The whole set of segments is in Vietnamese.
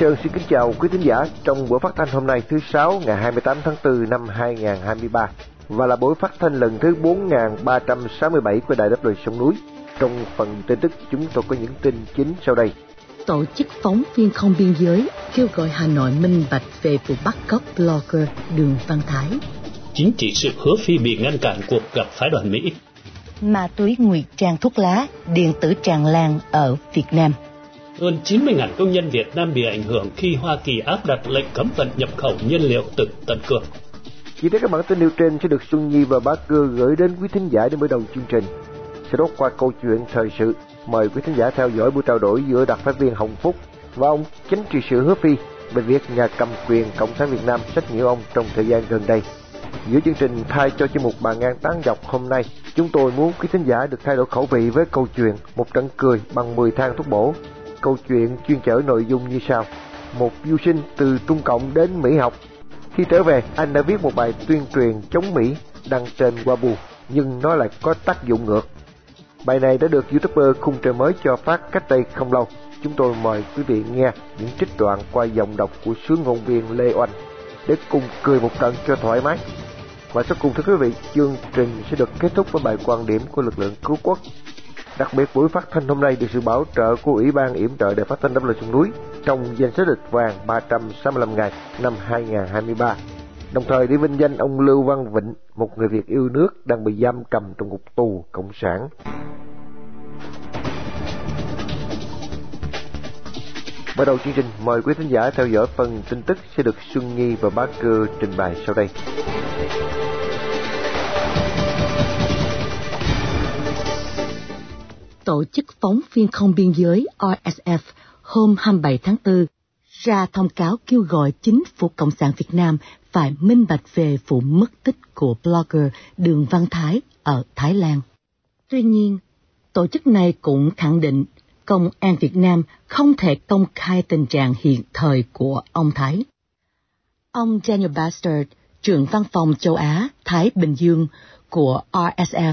Sơn xin kính chào quý thính giả trong buổi phát thanh hôm nay thứ sáu ngày 28 tháng 4 năm 2023 và là buổi phát thanh lần thứ 4367 của Đài Đáp Lời Sông Núi. Trong phần tin tức chúng tôi có những tin chính sau đây. Tổ chức phóng viên không biên giới kêu gọi Hà Nội minh bạch về vụ bắt cóc blogger Đường Văn Thái. Chính trị sự hứa phi bị ngăn cản cuộc gặp phái đoàn Mỹ. Ma túy ngụy trang thuốc lá, điện tử tràn lan ở Việt Nam hơn 90.000 công nhân Việt Nam bị ảnh hưởng khi Hoa Kỳ áp đặt lệnh cấm vận nhập khẩu nhiên liệu từ Tân Cương. Chỉ tiết các bản tin nêu trên sẽ được Xuân Nhi và Bá Cơ gửi đến quý thính giả để mở đầu chương trình. Sẽ đốt qua câu chuyện thời sự. Mời quý thính giả theo dõi buổi trao đổi giữa đặc phái viên Hồng Phúc và ông chính trị sự Hứa Phi về việc nhà cầm quyền Cộng sản Việt Nam sách nhiễu ông trong thời gian gần đây. Giữa chương trình thay cho chuyên mục bàn ngang tán dọc hôm nay, chúng tôi muốn quý thính giả được thay đổi khẩu vị với câu chuyện một trận cười bằng 10 thang thuốc bổ câu chuyện chuyên chở nội dung như sau. Một du sinh từ Trung Cộng đến Mỹ học. Khi trở về, anh đã viết một bài tuyên truyền chống Mỹ đăng trên Weibo, nhưng nó lại có tác dụng ngược. Bài này đã được YouTuber khung trời mới cho phát cách đây không lâu. Chúng tôi mời quý vị nghe những trích đoạn qua giọng đọc của sứ ngôn viên Lê Oanh để cùng cười một trận cho thoải mái. Và sau cùng thưa quý vị, chương trình sẽ được kết thúc với bài quan điểm của lực lượng cứu quốc Đặc biệt buổi phát thanh hôm nay được sự bảo trợ của Ủy ban yểm trợ để phát thanh đáp lời sông núi trong danh sách lịch vàng 365 ngày năm 2023. Đồng thời để vinh danh ông Lưu Văn Vịnh, một người Việt yêu nước đang bị giam cầm trong ngục tù cộng sản. Bắt đầu chương trình, mời quý thính giả theo dõi phần tin tức sẽ được Xuân Nghi và Bá Cơ trình bày sau đây. Tổ chức Phóng viên không biên giới RSF hôm 27 tháng 4 ra thông cáo kêu gọi chính phủ Cộng sản Việt Nam phải minh bạch về vụ mất tích của blogger Đường Văn Thái ở Thái Lan. Tuy nhiên, tổ chức này cũng khẳng định Công an Việt Nam không thể công khai tình trạng hiện thời của ông Thái. Ông Daniel Bastard, trưởng văn phòng châu Á Thái Bình Dương của RSF,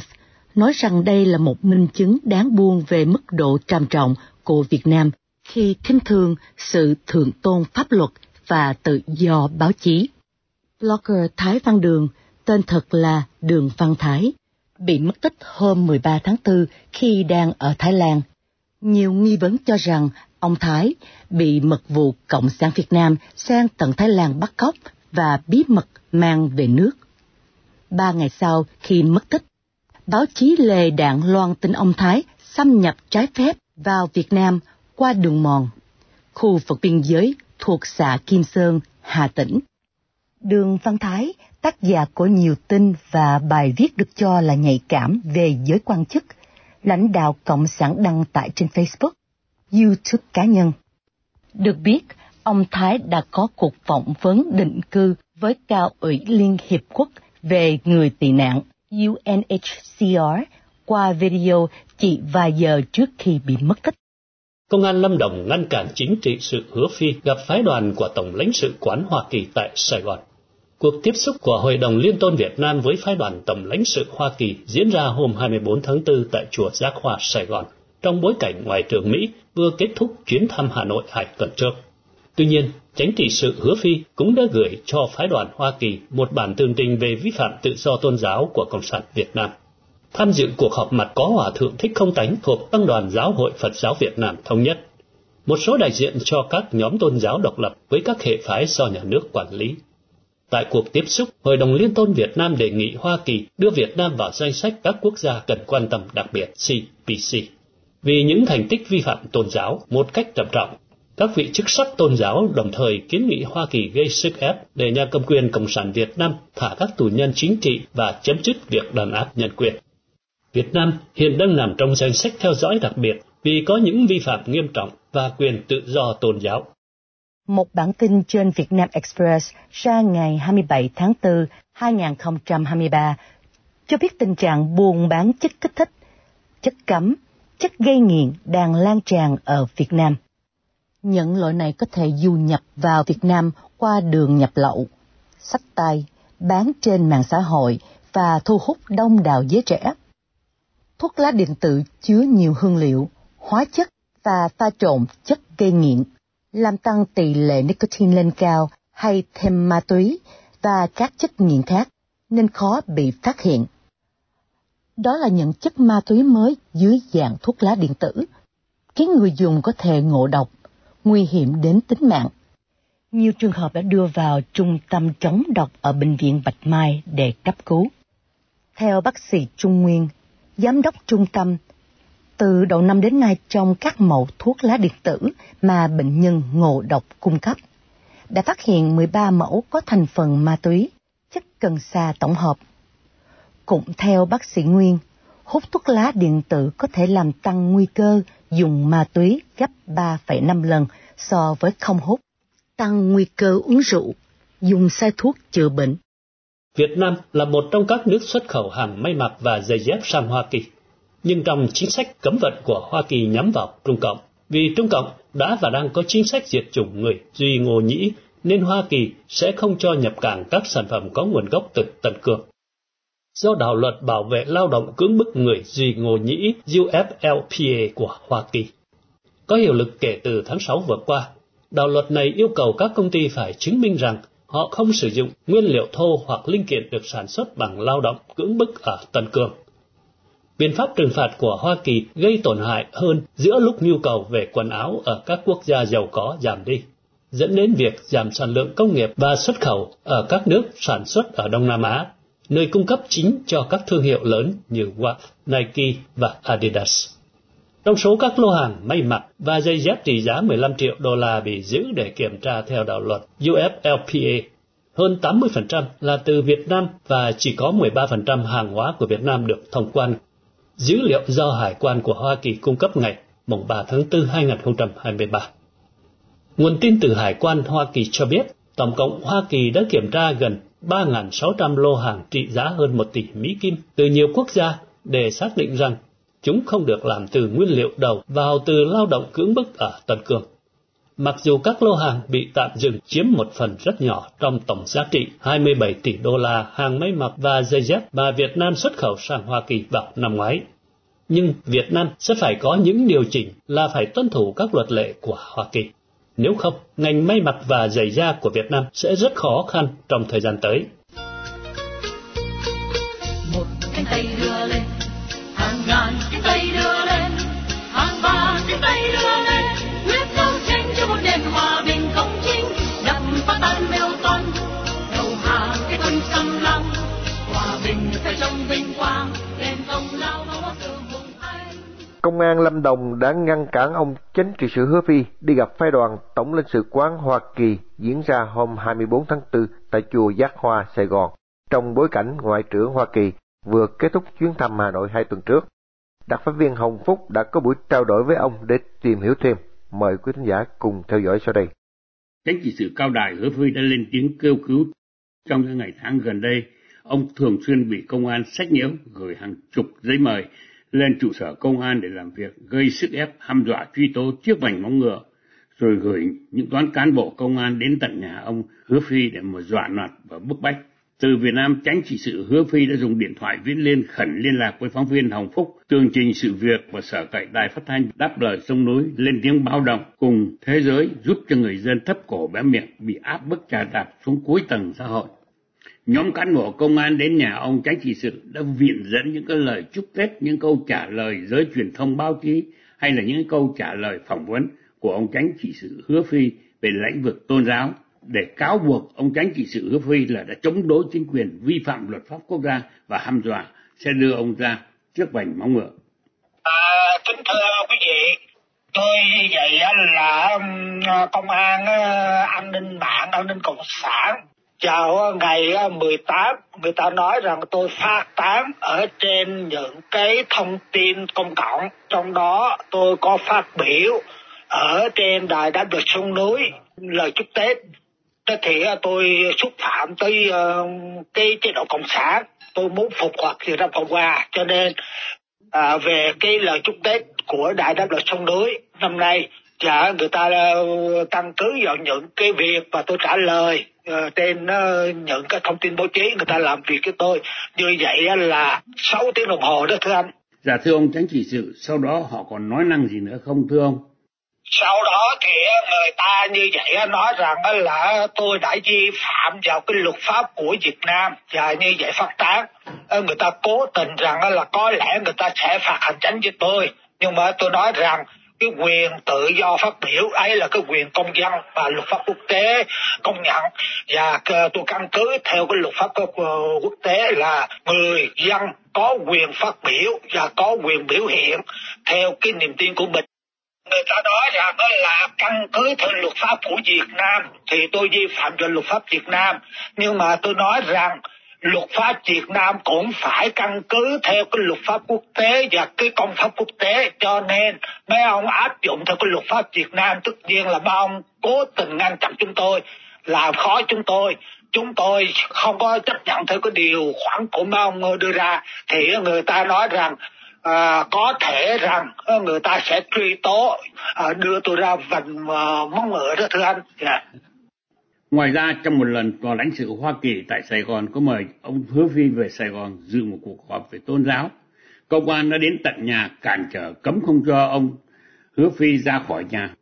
nói rằng đây là một minh chứng đáng buồn về mức độ trầm trọng của Việt Nam khi khinh thường sự thượng tôn pháp luật và tự do báo chí. Blogger Thái Văn Đường, tên thật là Đường Văn Thái, bị mất tích hôm 13 tháng 4 khi đang ở Thái Lan. Nhiều nghi vấn cho rằng ông Thái bị mật vụ Cộng sản Việt Nam sang tận Thái Lan bắt cóc và bí mật mang về nước. Ba ngày sau khi mất tích, báo chí lề đạn loan tin ông Thái xâm nhập trái phép vào Việt Nam qua đường mòn, khu vực biên giới thuộc xã Kim Sơn, Hà Tĩnh. Đường Văn Thái, tác giả của nhiều tin và bài viết được cho là nhạy cảm về giới quan chức, lãnh đạo Cộng sản đăng tải trên Facebook, YouTube cá nhân. Được biết, ông Thái đã có cuộc phỏng vấn định cư với Cao ủy Liên Hiệp Quốc về người tị nạn UNHCR qua video chỉ vài giờ trước khi bị mất tích. Công an Lâm Đồng ngăn cản chính trị sự hứa phi gặp phái đoàn của Tổng lãnh sự quán Hoa Kỳ tại Sài Gòn. Cuộc tiếp xúc của Hội đồng Liên tôn Việt Nam với phái đoàn Tổng lãnh sự Hoa Kỳ diễn ra hôm 24 tháng 4 tại Chùa Giác Hoa, Sài Gòn, trong bối cảnh Ngoại trưởng Mỹ vừa kết thúc chuyến thăm Hà Nội hai tuần trước. Tuy nhiên, Chánh trị sự Hứa Phi cũng đã gửi cho phái đoàn Hoa Kỳ một bản tường trình về vi phạm tự do tôn giáo của Cộng sản Việt Nam. Tham dự cuộc họp mặt có Hòa Thượng Thích Không Tánh thuộc Tăng đoàn Giáo hội Phật giáo Việt Nam Thống nhất, một số đại diện cho các nhóm tôn giáo độc lập với các hệ phái do nhà nước quản lý. Tại cuộc tiếp xúc, Hội đồng Liên tôn Việt Nam đề nghị Hoa Kỳ đưa Việt Nam vào danh sách các quốc gia cần quan tâm đặc biệt CPC. Vì những thành tích vi phạm tôn giáo một cách trầm trọng các vị chức sắc tôn giáo đồng thời kiến nghị Hoa Kỳ gây sức ép để nhà cầm quyền Cộng sản Việt Nam thả các tù nhân chính trị và chấm dứt việc đàn áp nhân quyền. Việt Nam hiện đang nằm trong danh sách theo dõi đặc biệt vì có những vi phạm nghiêm trọng và quyền tự do tôn giáo. Một bản tin trên Vietnam Express ra ngày 27 tháng 4, 2023 cho biết tình trạng buôn bán chất kích thích, chất cấm, chất gây nghiện đang lan tràn ở Việt Nam. Những loại này có thể du nhập vào Việt Nam qua đường nhập lậu, sách tay, bán trên mạng xã hội và thu hút đông đảo giới trẻ. Thuốc lá điện tử chứa nhiều hương liệu, hóa chất và pha trộn chất gây nghiện, làm tăng tỷ lệ nicotine lên cao hay thêm ma túy và các chất nghiện khác nên khó bị phát hiện. Đó là những chất ma túy mới dưới dạng thuốc lá điện tử, khiến người dùng có thể ngộ độc, nguy hiểm đến tính mạng. Nhiều trường hợp đã đưa vào trung tâm chống độc ở Bệnh viện Bạch Mai để cấp cứu. Theo bác sĩ Trung Nguyên, giám đốc trung tâm, từ đầu năm đến nay trong các mẫu thuốc lá điện tử mà bệnh nhân ngộ độc cung cấp, đã phát hiện 13 mẫu có thành phần ma túy, chất cần sa tổng hợp. Cũng theo bác sĩ Nguyên, hút thuốc lá điện tử có thể làm tăng nguy cơ dùng ma túy gấp 3,5 lần so với không hút, tăng nguy cơ uống rượu, dùng sai thuốc chữa bệnh. Việt Nam là một trong các nước xuất khẩu hàng may mặc và giày dép sang Hoa Kỳ. Nhưng trong chính sách cấm vận của Hoa Kỳ nhắm vào Trung Cộng, vì Trung Cộng đã và đang có chính sách diệt chủng người Duy Ngô Nhĩ, nên Hoa Kỳ sẽ không cho nhập cảng các sản phẩm có nguồn gốc từ Tân Cương. Do đạo luật bảo vệ lao động cưỡng bức người Duy Ngô Nhĩ UFLPA của Hoa Kỳ. Có hiệu lực kể từ tháng 6 vừa qua, đạo luật này yêu cầu các công ty phải chứng minh rằng họ không sử dụng nguyên liệu thô hoặc linh kiện được sản xuất bằng lao động cưỡng bức ở Tân Cương. Biện pháp trừng phạt của Hoa Kỳ gây tổn hại hơn giữa lúc nhu cầu về quần áo ở các quốc gia giàu có giảm đi, dẫn đến việc giảm sản lượng công nghiệp và xuất khẩu ở các nước sản xuất ở Đông Nam Á, nơi cung cấp chính cho các thương hiệu lớn như Watt, Nike và Adidas. Trong số các lô hàng may mặc và dây dép trị giá 15 triệu đô la bị giữ để kiểm tra theo đạo luật UFLPA, hơn 80% là từ Việt Nam và chỉ có 13% hàng hóa của Việt Nam được thông quan. Dữ liệu do Hải quan của Hoa Kỳ cung cấp ngày mùng 3 tháng 4 2023. Nguồn tin từ Hải quan Hoa Kỳ cho biết, tổng cộng Hoa Kỳ đã kiểm tra gần 3.600 lô hàng trị giá hơn 1 tỷ Mỹ Kim từ nhiều quốc gia để xác định rằng chúng không được làm từ nguyên liệu đầu vào từ lao động cưỡng bức ở Tân Cương. Mặc dù các lô hàng bị tạm dừng chiếm một phần rất nhỏ trong tổng giá trị 27 tỷ đô la hàng may mặc và dây dép mà Việt Nam xuất khẩu sang Hoa Kỳ vào năm ngoái. Nhưng Việt Nam sẽ phải có những điều chỉnh là phải tuân thủ các luật lệ của Hoa Kỳ. Nếu không, ngành may mặc và giày da của Việt Nam sẽ rất khó khăn trong thời gian tới. Công an Lâm Đồng đã ngăn cản ông chánh trị sự Hứa Phi đi gặp phái đoàn Tổng lãnh sự quán Hoa Kỳ diễn ra hôm 24 tháng 4 tại chùa Giác Hoa, Sài Gòn, trong bối cảnh Ngoại trưởng Hoa Kỳ vừa kết thúc chuyến thăm Hà Nội hai tuần trước. Đặc phái viên Hồng Phúc đã có buổi trao đổi với ông để tìm hiểu thêm. Mời quý thính giả cùng theo dõi sau đây. Chánh trị sự cao đài hứa phi đã lên tiếng kêu cứu. Trong những ngày tháng gần đây, ông thường xuyên bị công an sách nhiễu gửi hàng chục giấy mời lên trụ sở công an để làm việc, gây sức ép hăm dọa truy tố chiếc vành móng ngựa, rồi gửi những toán cán bộ công an đến tận nhà ông Hứa Phi để mà dọa nạt và bức bách. Từ Việt Nam, tránh trị sự Hứa Phi đã dùng điện thoại viễn liên khẩn liên lạc với phóng viên Hồng Phúc, tường trình sự việc và sở cậy đài phát thanh đáp lời sông núi lên tiếng báo động cùng thế giới giúp cho người dân thấp cổ bé miệng bị áp bức trà đạp xuống cuối tầng xã hội. Nhóm cán bộ công an đến nhà ông tránh trị sự đã viện dẫn những cái lời chúc Tết, những câu trả lời giới truyền thông báo chí hay là những câu trả lời phỏng vấn của ông tránh trị sự Hứa Phi về lĩnh vực tôn giáo để cáo buộc ông tránh trị sự Hứa Phi là đã chống đối chính quyền vi phạm luật pháp quốc gia và hăm dọa sẽ đưa ông ra trước vành móng ngựa. À, kính thưa quý vị, tôi như vậy là công an an ninh mạng, an ninh cộng sản vào ngày 18, người ta nói rằng tôi phát tán ở trên những cái thông tin công cộng. Trong đó tôi có phát biểu ở trên đài đã được sông núi lời chúc Tết. Thế thì ờ, tôi xúc phạm tới uh, cái chế độ cộng sản. Tôi muốn phục hoạt thì ra Cộng hòa cho nên à, về cái lời chúc Tết của Đại đáp luật sông núi năm nay dạ người ta uh, cứ vào những cái việc mà tôi trả lời uh, trên uh, những cái thông tin báo chí người ta làm việc với tôi. Như vậy là 6 tiếng đồng hồ đó thưa anh. Dạ thưa ông tránh trị sự, sau đó họ còn nói năng gì nữa không thưa ông? sau đó thì người ta như vậy nói rằng là tôi đã vi phạm vào cái luật pháp của Việt Nam. Và như vậy phát tán người ta cố tình rằng là có lẽ người ta sẽ phạt hành chính với tôi. Nhưng mà tôi nói rằng cái quyền tự do phát biểu, ấy là cái quyền công dân và luật pháp quốc tế công nhận. Và tôi căn cứ theo cái luật pháp quốc tế là người dân có quyền phát biểu và có quyền biểu hiện theo cái niềm tin của mình. Người ta nói rằng đó là căn cứ theo luật pháp của Việt Nam, thì tôi vi phạm về luật pháp Việt Nam. Nhưng mà tôi nói rằng luật pháp Việt Nam cũng phải căn cứ theo cái luật pháp quốc tế và cái công pháp quốc tế. Cho nên mấy ông áp dụng theo cái luật pháp Việt Nam tất nhiên là mấy ông cố tình ngăn chặn chúng tôi làm khó chúng tôi. Chúng tôi không có chấp nhận theo cái điều khoản của mấy ông đưa ra. Thì người ta nói rằng à, có thể rằng ờ, người ta sẽ truy tố à, đưa tôi ra vành à, móng ngựa đó thưa anh. Yeah. Ngoài ra, trong một lần tòa lãnh sự Hoa Kỳ tại Sài Gòn có mời ông Hứa Phi về Sài Gòn dự một cuộc họp về tôn giáo. Công an đã đến tận nhà cản trở cấm không cho ông Hứa Phi ra khỏi nhà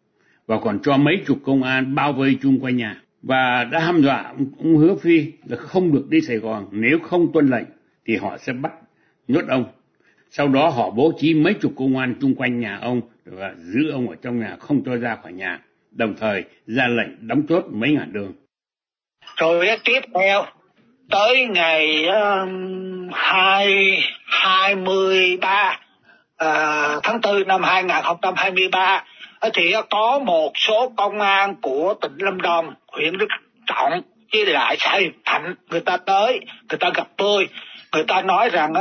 và còn cho mấy chục công an bao vây chung quanh nhà và đã hăm dọa ông, ông Hứa Phi là không được đi Sài Gòn nếu không tuân lệnh thì họ sẽ bắt nhốt ông. Sau đó họ bố trí mấy chục công an chung quanh nhà ông và giữ ông ở trong nhà không cho ra khỏi nhà, đồng thời ra lệnh đóng chốt mấy ngàn đường rồi tiếp theo tới ngày um, hai hai mươi ba à, tháng tư năm hai nghìn không trăm hai mươi ba thì có một số công an của tỉnh Lâm Đồng, huyện Đức Trọng với lại xã Hiệp Thạnh người ta tới, người ta gặp tôi, người ta nói rằng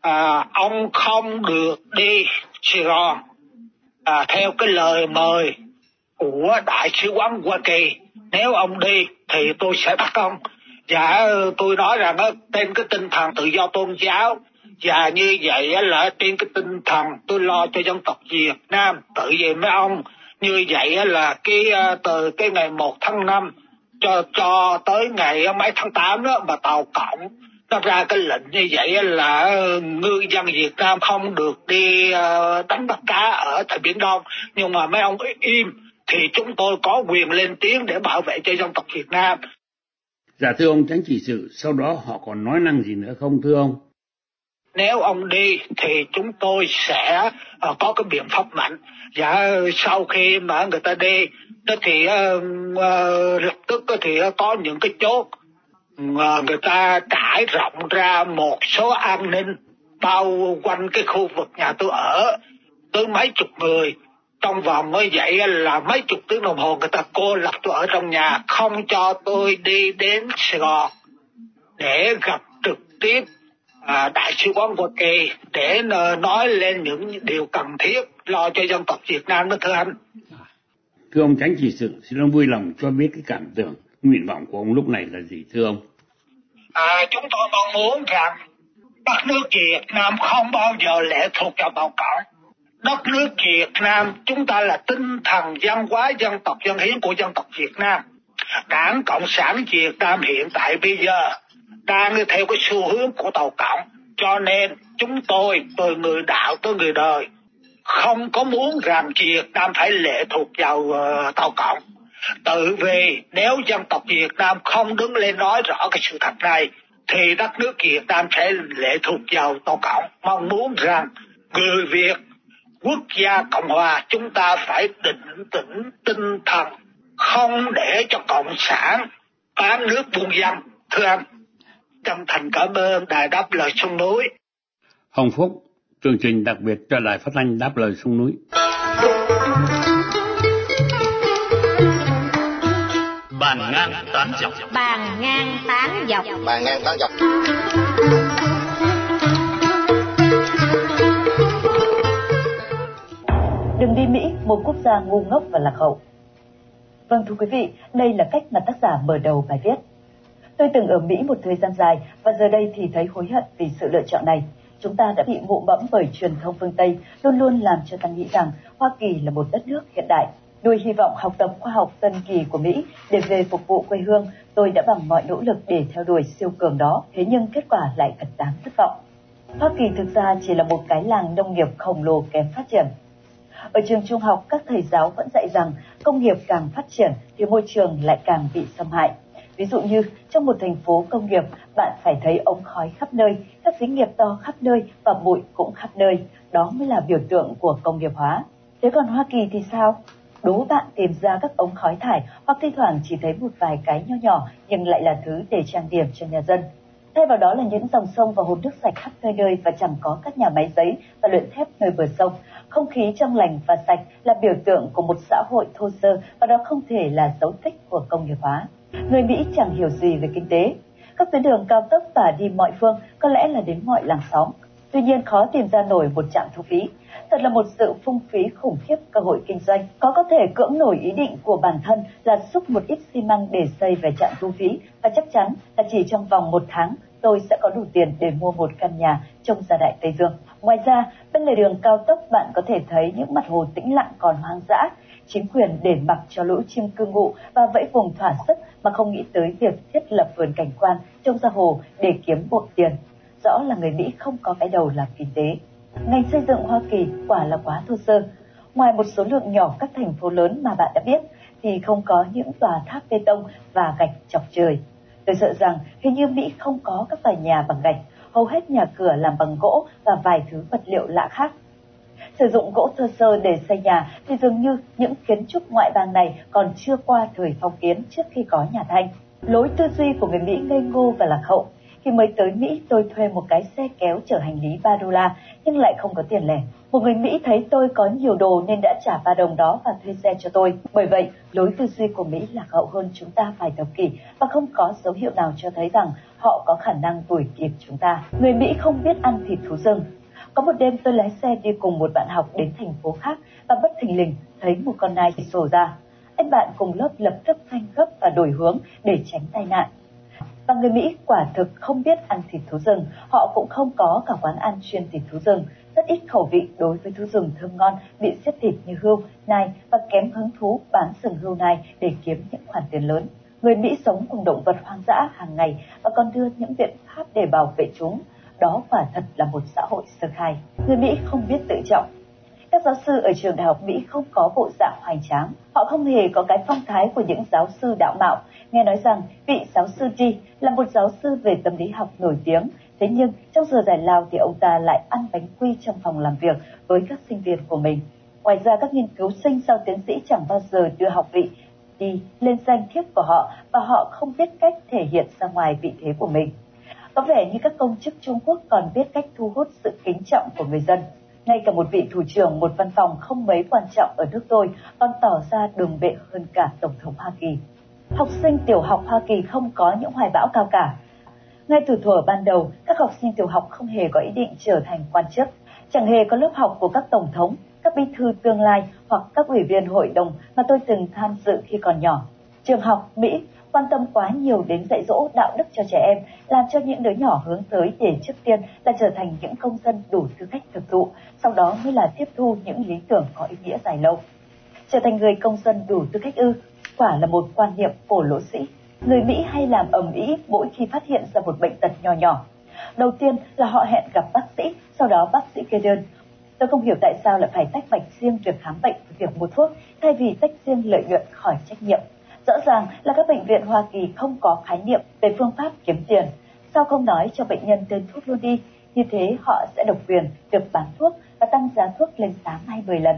à, ông không được đi Sài Gòn à, theo cái lời mời của đại sứ quán Hoa Kỳ. Nếu ông đi thì tôi sẽ bắt ông. Và ờ, tôi nói rằng ờ, trên cái tinh thần tự do tôn giáo, và như vậy là trên cái tinh thần tôi lo cho dân tộc Việt Nam, tự về mấy ông. Như vậy là cái ờ, từ cái ngày 1 tháng 5 cho cho tới ngày mấy tháng 8 đó, mà tàu cộng nó ra cái lệnh như vậy là ngư dân Việt Nam không được đi đánh bắt cá ở tại biển Đông. Nhưng mà mấy ông im thì chúng tôi có quyền lên tiếng để bảo vệ cho dân tộc Việt Nam. Dạ thưa ông tránh chỉ sự, sau đó họ còn nói năng gì nữa không thưa ông? Nếu ông đi thì chúng tôi sẽ uh, có cái biện pháp mạnh. Dạ sau khi mà người ta đi thì uh, uh, lập tức thì có những cái chốt uh, người ta trải rộng ra một số an ninh bao quanh cái khu vực nhà tôi ở tới mấy chục người trong vòng mới vậy là mấy chục tiếng đồng hồ người ta cô lập tôi ở trong nhà không cho tôi đi đến Sài Gòn để gặp trực tiếp à, đại sứ quán Hoa Kỳ để nói lên những điều cần thiết lo cho dân tộc Việt Nam đó thưa anh. Thưa ông tránh chỉ sự, xin ông vui lòng cho biết cái cảm tưởng, nguyện vọng của ông lúc này là gì thưa ông? À, chúng tôi mong muốn rằng đất nước Việt Nam không bao giờ lệ thuộc vào Bảo Cộng đất nước Việt Nam chúng ta là tinh thần văn hóa dân tộc dân hiến của dân tộc Việt Nam. Đảng cộng sản Việt Nam hiện tại bây giờ đang theo cái xu hướng của tàu cộng. Cho nên chúng tôi từ người đạo tới người đời không có muốn rằng Việt Nam phải lệ thuộc vào uh, tàu cộng. Tự vì nếu dân tộc Việt Nam không đứng lên nói rõ cái sự thật này thì đất nước Việt Nam sẽ lệ thuộc vào tàu cộng. Mong muốn rằng người Việt quốc gia Cộng Hòa chúng ta phải định tĩnh tinh thần không để cho Cộng sản bán nước buôn dân. Thưa anh, chân thành cảm ơn Đài Đáp Lời Sông Núi. Hồng Phúc, chương trình đặc biệt cho Đài Phát thanh Đáp Lời Sông Núi. Bàn ngang tán dọc. Bàn ngang tán dọc. Bàn ngang tán dọc. Đừng đi Mỹ, một quốc gia ngu ngốc và lạc hậu. Vâng thưa quý vị, đây là cách mà tác giả mở đầu bài viết. Tôi từng ở Mỹ một thời gian dài và giờ đây thì thấy hối hận vì sự lựa chọn này. Chúng ta đã bị mụ bẫm bởi truyền thông phương Tây, luôn luôn làm cho ta nghĩ rằng Hoa Kỳ là một đất nước hiện đại. Nuôi hy vọng học tập khoa học tân kỳ của Mỹ để về phục vụ quê hương, tôi đã bằng mọi nỗ lực để theo đuổi siêu cường đó, thế nhưng kết quả lại thật đáng thất vọng. Hoa Kỳ thực ra chỉ là một cái làng nông nghiệp khổng lồ kém phát triển. Ở trường trung học, các thầy giáo vẫn dạy rằng công nghiệp càng phát triển thì môi trường lại càng bị xâm hại. Ví dụ như trong một thành phố công nghiệp, bạn phải thấy ống khói khắp nơi, các xí nghiệp to khắp nơi và bụi cũng khắp nơi. Đó mới là biểu tượng của công nghiệp hóa. Thế còn Hoa Kỳ thì sao? Đố bạn tìm ra các ống khói thải hoặc thi thoảng chỉ thấy một vài cái nho nhỏ nhưng lại là thứ để trang điểm cho nhà dân. Thay vào đó là những dòng sông và hồ nước sạch khắp nơi nơi và chẳng có các nhà máy giấy và luyện thép nơi bờ sông. Không khí trong lành và sạch là biểu tượng của một xã hội thô sơ, và đó không thể là dấu tích của công nghiệp hóa. Người Mỹ chẳng hiểu gì về kinh tế. Các tuyến đường cao tốc tả đi mọi phương có lẽ là đến mọi làng xóm. Tuy nhiên khó tìm ra nổi một trạm thu phí. Thật là một sự phung phí khủng khiếp cơ hội kinh doanh. Có có thể cưỡng nổi ý định của bản thân là xúc một ít xi măng để xây về trạm thu phí, và chắc chắn là chỉ trong vòng một tháng tôi sẽ có đủ tiền để mua một căn nhà trông ra đại Tây Dương. Ngoài ra, bên lề đường cao tốc bạn có thể thấy những mặt hồ tĩnh lặng còn hoang dã. Chính quyền để mặc cho lũ chim cư ngụ và vẫy vùng thỏa sức mà không nghĩ tới việc thiết lập vườn cảnh quan trông ra hồ để kiếm bộ tiền. Rõ là người Mỹ không có cái đầu làm kinh tế. Ngành xây dựng Hoa Kỳ quả là quá thô sơ. Ngoài một số lượng nhỏ các thành phố lớn mà bạn đã biết, thì không có những tòa tháp bê tông và gạch chọc trời. Tôi sợ rằng hình như Mỹ không có các tòa nhà bằng gạch, hầu hết nhà cửa làm bằng gỗ và vài thứ vật liệu lạ khác. Sử dụng gỗ thô sơ để xây nhà thì dường như những kiến trúc ngoại bang này còn chưa qua thời phong kiến trước khi có nhà Thanh. Lối tư duy của người Mỹ ngây ngô và lạc hậu. Khi mới tới Mỹ, tôi thuê một cái xe kéo chở hành lý 3 đô la, nhưng lại không có tiền lẻ. Một người Mỹ thấy tôi có nhiều đồ nên đã trả 3 đồng đó và thuê xe cho tôi. Bởi vậy, lối tư duy của Mỹ lạc hậu hơn chúng ta vài thập kỷ và không có dấu hiệu nào cho thấy rằng họ có khả năng đuổi kịp chúng ta. Người Mỹ không biết ăn thịt thú rừng. Có một đêm tôi lái xe đi cùng một bạn học đến thành phố khác và bất thình lình thấy một con nai sổ ra. Anh bạn cùng lớp lập tức phanh gấp và đổi hướng để tránh tai nạn. Và người Mỹ quả thực không biết ăn thịt thú rừng, họ cũng không có cả quán ăn chuyên thịt thú rừng, rất ít khẩu vị đối với thú rừng thơm ngon bị xếp thịt như hươu, nai và kém hứng thú bán sừng hươu nai để kiếm những khoản tiền lớn. Người Mỹ sống cùng động vật hoang dã hàng ngày và còn đưa những biện pháp để bảo vệ chúng. Đó quả thật là một xã hội sơ khai. Người Mỹ không biết tự trọng. Các giáo sư ở trường đại học Mỹ không có bộ dạng hoành tráng. Họ không hề có cái phong thái của những giáo sư đạo mạo. Nghe nói rằng vị giáo sư Di là một giáo sư về tâm lý học nổi tiếng. Thế nhưng, trong giờ giải lao thì ông ta lại ăn bánh quy trong phòng làm việc với các sinh viên của mình. Ngoài ra, các nghiên cứu sinh sau tiến sĩ chẳng bao giờ đưa học vị đi lên danh thiếp của họ và họ không biết cách thể hiện ra ngoài vị thế của mình. Có vẻ như các công chức Trung Quốc còn biết cách thu hút sự kính trọng của người dân. Ngay cả một vị thủ trưởng một văn phòng không mấy quan trọng ở nước tôi còn tỏ ra đường bệ hơn cả Tổng thống Hoa Kỳ. Học sinh tiểu học Hoa Kỳ không có những hoài bão cao cả. Ngay từ thuở ban đầu, các học sinh tiểu học không hề có ý định trở thành quan chức, chẳng hề có lớp học của các tổng thống, các bí thư tương lai hoặc các ủy viên hội đồng mà tôi từng tham dự khi còn nhỏ. Trường học Mỹ quan tâm quá nhiều đến dạy dỗ đạo đức cho trẻ em, làm cho những đứa nhỏ hướng tới để trước tiên là trở thành những công dân đủ tư cách thực thụ, sau đó mới là tiếp thu những lý tưởng có ý nghĩa dài lâu. Trở thành người công dân đủ tư cách ư, quả là một quan niệm cổ lỗ sĩ. Người Mỹ hay làm ầm ĩ mỗi khi phát hiện ra một bệnh tật nhỏ nhỏ. Đầu tiên là họ hẹn gặp bác sĩ, sau đó bác sĩ kê đơn. Tôi không hiểu tại sao lại phải tách bạch riêng việc khám bệnh và việc mua thuốc, thay vì tách riêng lợi nhuận khỏi trách nhiệm. Rõ ràng là các bệnh viện Hoa Kỳ không có khái niệm về phương pháp kiếm tiền. Sao không nói cho bệnh nhân tên thuốc luôn đi? Như thế họ sẽ độc quyền được bán thuốc và tăng giá thuốc lên 8 hay 10 lần.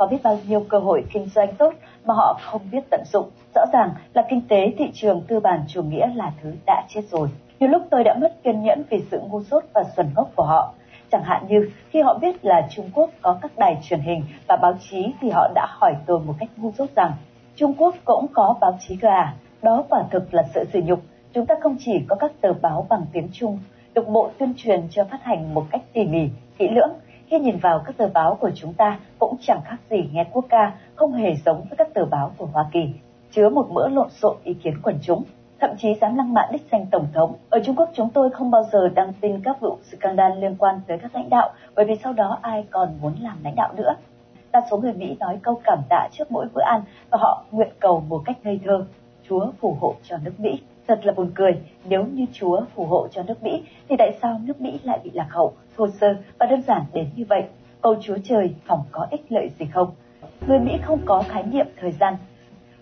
Có biết bao nhiêu cơ hội kinh doanh tốt mà họ không biết tận dụng. Rõ ràng là kinh tế thị trường tư bản chủ nghĩa là thứ đã chết rồi. Nhiều lúc tôi đã mất kiên nhẫn vì sự ngu dốt và xuẩn ngốc của họ. Chẳng hạn như khi họ biết là Trung Quốc có các đài truyền hình và báo chí thì họ đã hỏi tôi một cách ngu dốt rằng Trung Quốc cũng có báo chí gà, đó quả thực là sự sỉ nhục. Chúng ta không chỉ có các tờ báo bằng tiếng Trung, được bộ tuyên truyền cho phát hành một cách tỉ mỉ, kỹ lưỡng. Khi nhìn vào các tờ báo của chúng ta cũng chẳng khác gì nghe quốc ca, không hề giống với các tờ báo của Hoa Kỳ, chứa một mỡ lộn xộn ý kiến quần chúng thậm chí dám lăng mạ đích danh tổng thống. Ở Trung Quốc chúng tôi không bao giờ đăng tin các vụ scandal liên quan tới các lãnh đạo, bởi vì sau đó ai còn muốn làm lãnh đạo nữa đa số người Mỹ nói câu cảm tạ trước mỗi bữa ăn và họ nguyện cầu một cách ngây thơ. Chúa phù hộ cho nước Mỹ. Thật là buồn cười, nếu như Chúa phù hộ cho nước Mỹ thì tại sao nước Mỹ lại bị lạc hậu, thô sơ và đơn giản đến như vậy? câu Chúa Trời phòng có ích lợi gì không? Người Mỹ không có khái niệm thời gian.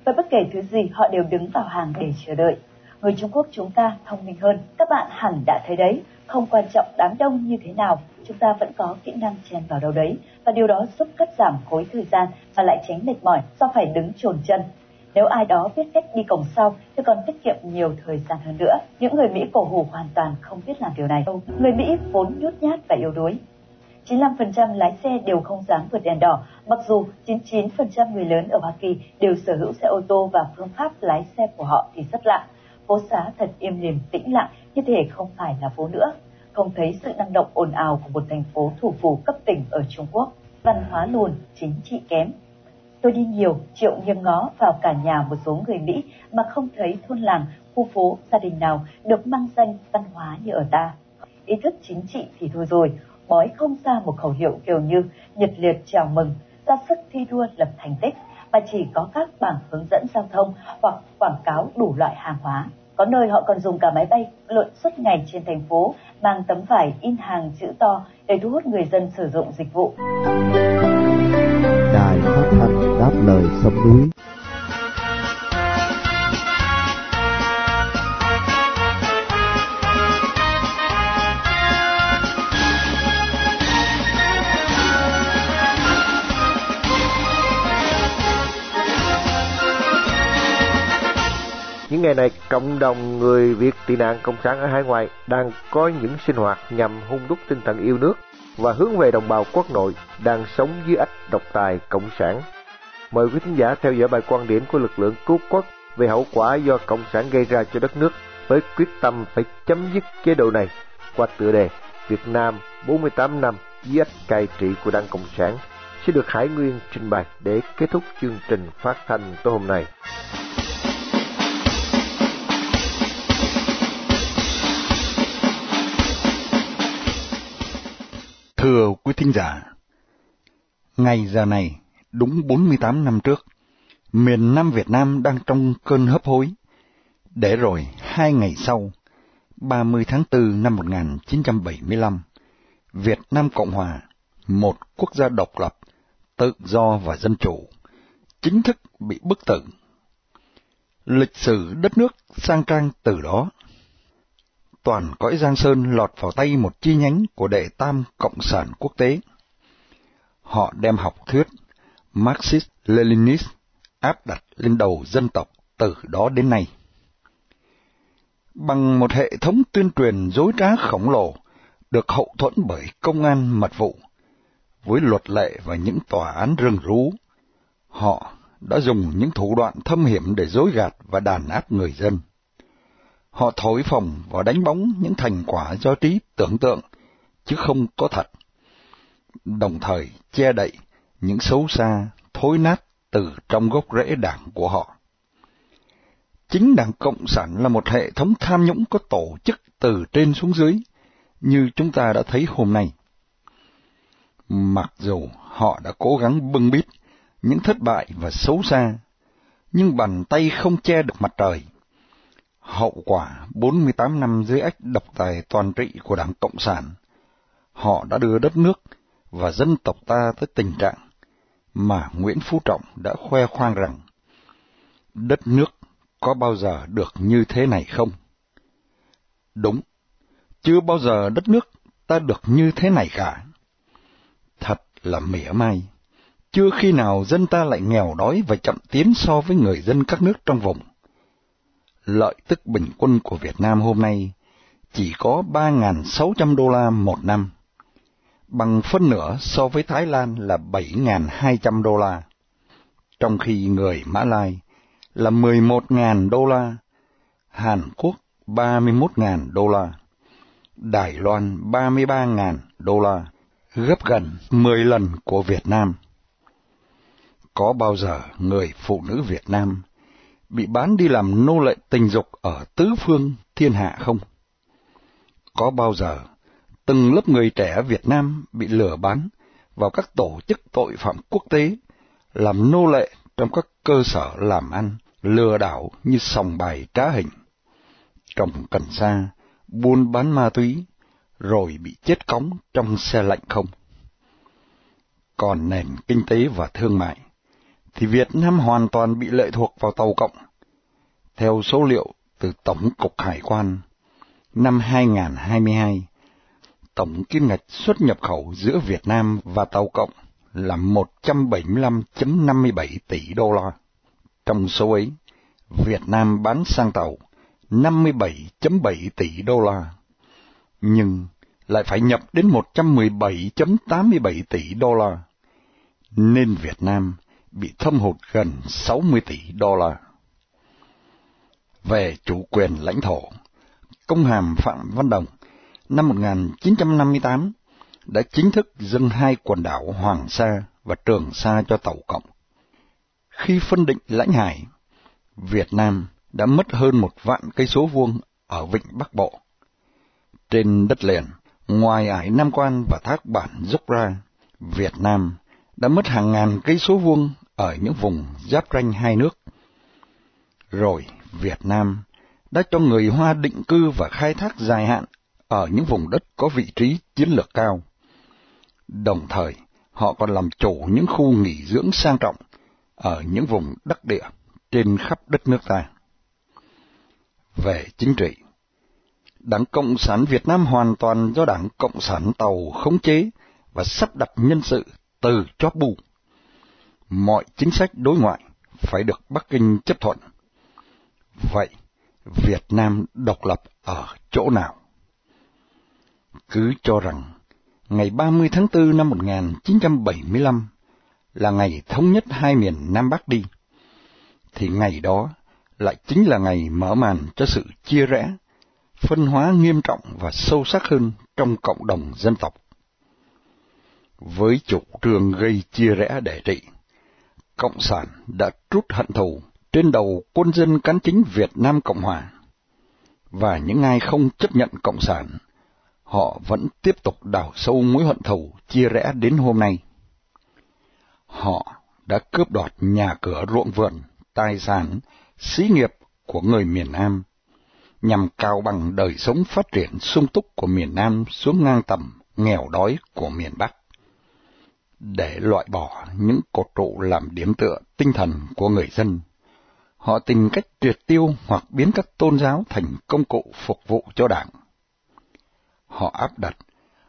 Và bất kể thứ gì họ đều đứng vào hàng để chờ đợi. Người Trung Quốc chúng ta thông minh hơn, các bạn hẳn đã thấy đấy, không quan trọng đám đông như thế nào, chúng ta vẫn có kỹ năng chen vào đâu đấy, và điều đó giúp cắt giảm khối thời gian và lại tránh mệt mỏi do phải đứng trồn chân. Nếu ai đó biết cách đi cổng sau thì còn tiết kiệm nhiều thời gian hơn nữa. Những người Mỹ cổ hủ hoàn toàn không biết làm điều này. Người Mỹ vốn nhút nhát và yếu đuối. 95% lái xe đều không dám vượt đèn đỏ, mặc dù 99% người lớn ở Hoa Kỳ đều sở hữu xe ô tô và phương pháp lái xe của họ thì rất lạ. Phố xá thật im lìm tĩnh lặng, như thể không phải là phố nữa. Không thấy sự năng động ồn ào của một thành phố thủ phủ cấp tỉnh ở Trung Quốc. Văn hóa lùn, chính trị kém. Tôi đi nhiều, triệu nghiêng ngó vào cả nhà một số người Mỹ mà không thấy thôn làng, khu phố, gia đình nào được mang danh văn hóa như ở ta. Ý thức chính trị thì thôi rồi, bói không ra một khẩu hiệu kiểu như nhiệt liệt chào mừng, ra sức thi đua lập thành tích, mà chỉ có các bảng hướng dẫn giao thông hoặc quảng cáo đủ loại hàng hóa. Có nơi họ còn dùng cả máy bay lượn suốt ngày trên thành phố, mang tấm vải in hàng chữ to để thu hút người dân sử dụng dịch vụ. Đài phát thanh đáp lời sông núi. Những ngày này, cộng đồng người Việt tị nạn Cộng sản ở hải ngoại đang có những sinh hoạt nhằm hung đúc tinh thần yêu nước và hướng về đồng bào quốc nội đang sống dưới ách độc tài Cộng sản. Mời quý thính giả theo dõi bài quan điểm của lực lượng cứu quốc về hậu quả do Cộng sản gây ra cho đất nước với quyết tâm phải chấm dứt chế độ này qua tựa đề Việt Nam 48 năm dưới ách cai trị của Đảng Cộng sản sẽ được Hải Nguyên trình bày để kết thúc chương trình phát thanh tối hôm nay. Thưa quý thính giả, ngày giờ này, đúng 48 năm trước, miền Nam Việt Nam đang trong cơn hấp hối. Để rồi, hai ngày sau, 30 tháng 4 năm 1975, Việt Nam Cộng Hòa, một quốc gia độc lập, tự do và dân chủ, chính thức bị bức tử. Lịch sử đất nước sang trang từ đó toàn cõi Giang Sơn lọt vào tay một chi nhánh của đệ tam Cộng sản quốc tế. Họ đem học thuyết Marxist-Leninist áp đặt lên đầu dân tộc từ đó đến nay. Bằng một hệ thống tuyên truyền dối trá khổng lồ, được hậu thuẫn bởi công an mật vụ, với luật lệ và những tòa án rừng rú, họ đã dùng những thủ đoạn thâm hiểm để dối gạt và đàn áp người dân. Họ thổi phồng và đánh bóng những thành quả do trí tưởng tượng, chứ không có thật. Đồng thời che đậy những xấu xa, thối nát từ trong gốc rễ đảng của họ. Chính Đảng Cộng sản là một hệ thống tham nhũng có tổ chức từ trên xuống dưới, như chúng ta đã thấy hôm nay. Mặc dù họ đã cố gắng bưng bít những thất bại và xấu xa, nhưng bàn tay không che được mặt trời. Hậu quả 48 năm dưới ách độc tài toàn trị của Đảng Cộng sản, họ đã đưa đất nước và dân tộc ta tới tình trạng mà Nguyễn Phú Trọng đã khoe khoang rằng đất nước có bao giờ được như thế này không? Đúng, chưa bao giờ đất nước ta được như thế này cả. Thật là mỉa mai, chưa khi nào dân ta lại nghèo đói và chậm tiến so với người dân các nước trong vùng lợi tức bình quân của Việt Nam hôm nay chỉ có 3.600 đô la một năm, bằng phân nửa so với Thái Lan là 7.200 đô la, trong khi người Mã Lai là 11.000 đô la, Hàn Quốc 31.000 đô la, Đài Loan 33.000 đô la, gấp gần 10 lần của Việt Nam. Có bao giờ người phụ nữ Việt Nam bị bán đi làm nô lệ tình dục ở tứ phương thiên hạ không? Có bao giờ từng lớp người trẻ Việt Nam bị lừa bán vào các tổ chức tội phạm quốc tế làm nô lệ trong các cơ sở làm ăn lừa đảo như sòng bài trá hình, trồng cần sa, buôn bán ma túy, rồi bị chết cóng trong xe lạnh không? còn nền kinh tế và thương mại, thì Việt Nam hoàn toàn bị lệ thuộc vào tàu cộng. Theo số liệu từ Tổng cục Hải quan, năm 2022, tổng kim ngạch xuất nhập khẩu giữa Việt Nam và tàu cộng là 175.57 tỷ đô la. Trong số ấy, Việt Nam bán sang tàu 57.7 tỷ đô la. Nhưng lại phải nhập đến 117.87 tỷ đô la, nên Việt Nam bị thâm hụt gần 60 tỷ đô la. Về chủ quyền lãnh thổ, công hàm Phạm Văn Đồng năm 1958 đã chính thức dâng hai quần đảo Hoàng Sa và Trường Sa cho Tàu Cộng. Khi phân định lãnh hải, Việt Nam đã mất hơn một vạn cây số vuông ở vịnh Bắc Bộ. Trên đất liền, ngoài ải Nam Quan và thác bản dốc ra, Việt Nam đã mất hàng ngàn cây số vuông ở những vùng giáp ranh hai nước. Rồi Việt Nam đã cho người Hoa định cư và khai thác dài hạn ở những vùng đất có vị trí chiến lược cao. Đồng thời, họ còn làm chủ những khu nghỉ dưỡng sang trọng ở những vùng đắc địa trên khắp đất nước ta. Về chính trị, Đảng Cộng sản Việt Nam hoàn toàn do Đảng Cộng sản Tàu khống chế và sắp đặt nhân sự từ chóp bu. Mọi chính sách đối ngoại phải được Bắc Kinh chấp thuận. Vậy, Việt Nam độc lập ở chỗ nào? Cứ cho rằng, ngày 30 tháng 4 năm 1975 là ngày thống nhất hai miền Nam Bắc đi, thì ngày đó lại chính là ngày mở màn cho sự chia rẽ, phân hóa nghiêm trọng và sâu sắc hơn trong cộng đồng dân tộc. Với chủ trương gây chia rẽ để trị, Cộng sản đã trút hận thù trên đầu quân dân cán chính Việt Nam Cộng Hòa. Và những ai không chấp nhận Cộng sản, họ vẫn tiếp tục đào sâu mối hận thù chia rẽ đến hôm nay. Họ đã cướp đoạt nhà cửa ruộng vườn, tài sản, xí nghiệp của người miền Nam, nhằm cao bằng đời sống phát triển sung túc của miền Nam xuống ngang tầm nghèo đói của miền Bắc. Để loại bỏ những cột trụ làm điểm tựa tinh thần của người dân, họ tìm cách tuyệt tiêu hoặc biến các tôn giáo thành công cụ phục vụ cho đảng. Họ áp đặt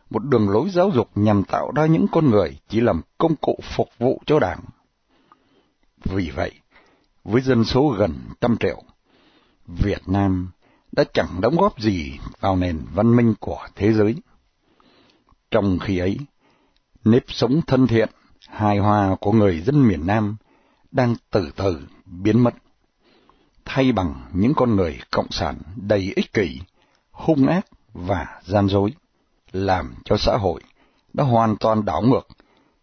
một đường lối giáo dục nhằm tạo ra những con người chỉ làm công cụ phục vụ cho đảng. Vì vậy, với dân số gần trăm triệu, Việt Nam đã chẳng đóng góp gì vào nền văn minh của thế giới. Trong khi ấy, nếp sống thân thiện, hài hòa của người dân miền Nam đang từ từ biến mất, thay bằng những con người cộng sản đầy ích kỷ, hung ác và gian dối, làm cho xã hội đã hoàn toàn đảo ngược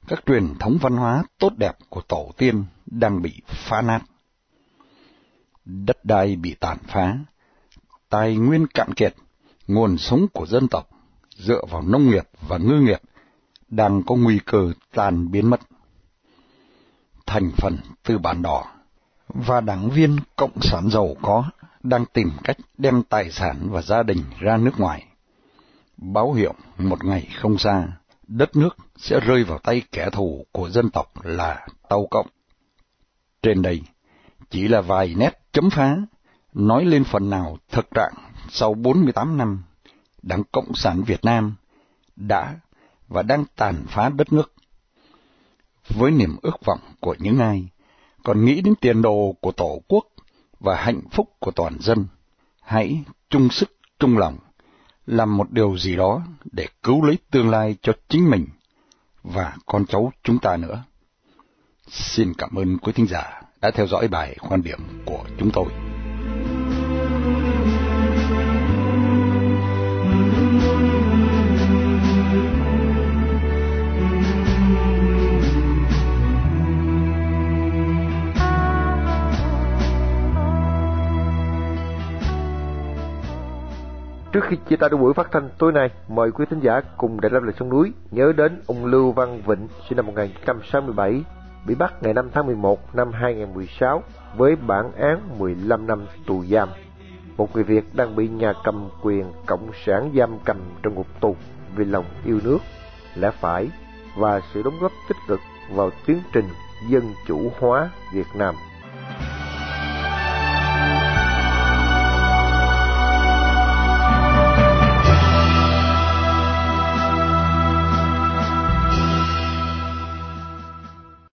các truyền thống văn hóa tốt đẹp của tổ tiên đang bị phá nát. Đất đai bị tàn phá, tài nguyên cạn kiệt, nguồn sống của dân tộc dựa vào nông nghiệp và ngư nghiệp đang có nguy cơ tan biến mất. Thành phần tư bản đỏ và đảng viên cộng sản giàu có đang tìm cách đem tài sản và gia đình ra nước ngoài. Báo hiệu một ngày không xa, đất nước sẽ rơi vào tay kẻ thù của dân tộc là Tàu Cộng. Trên đây, chỉ là vài nét chấm phá, nói lên phần nào thực trạng sau 48 năm, Đảng Cộng sản Việt Nam đã và đang tàn phá đất nước. Với niềm ước vọng của những ai còn nghĩ đến tiền đồ của Tổ quốc và hạnh phúc của toàn dân, hãy chung sức chung lòng làm một điều gì đó để cứu lấy tương lai cho chính mình và con cháu chúng ta nữa. Xin cảm ơn quý thính giả đã theo dõi bài quan điểm của chúng tôi. Khi chia tay đôi buổi phát thanh tối nay, mời quý thính giả cùng đại lâm lịch sông núi nhớ đến ông Lưu Văn Vịnh, sinh năm 1967, bị bắt ngày 5 tháng 11 năm 2016 với bản án 15 năm tù giam. Một người Việt đang bị nhà cầm quyền cộng sản giam cầm trong ngục tù vì lòng yêu nước, lẽ phải và sự đóng góp tích cực vào tiến trình dân chủ hóa Việt Nam.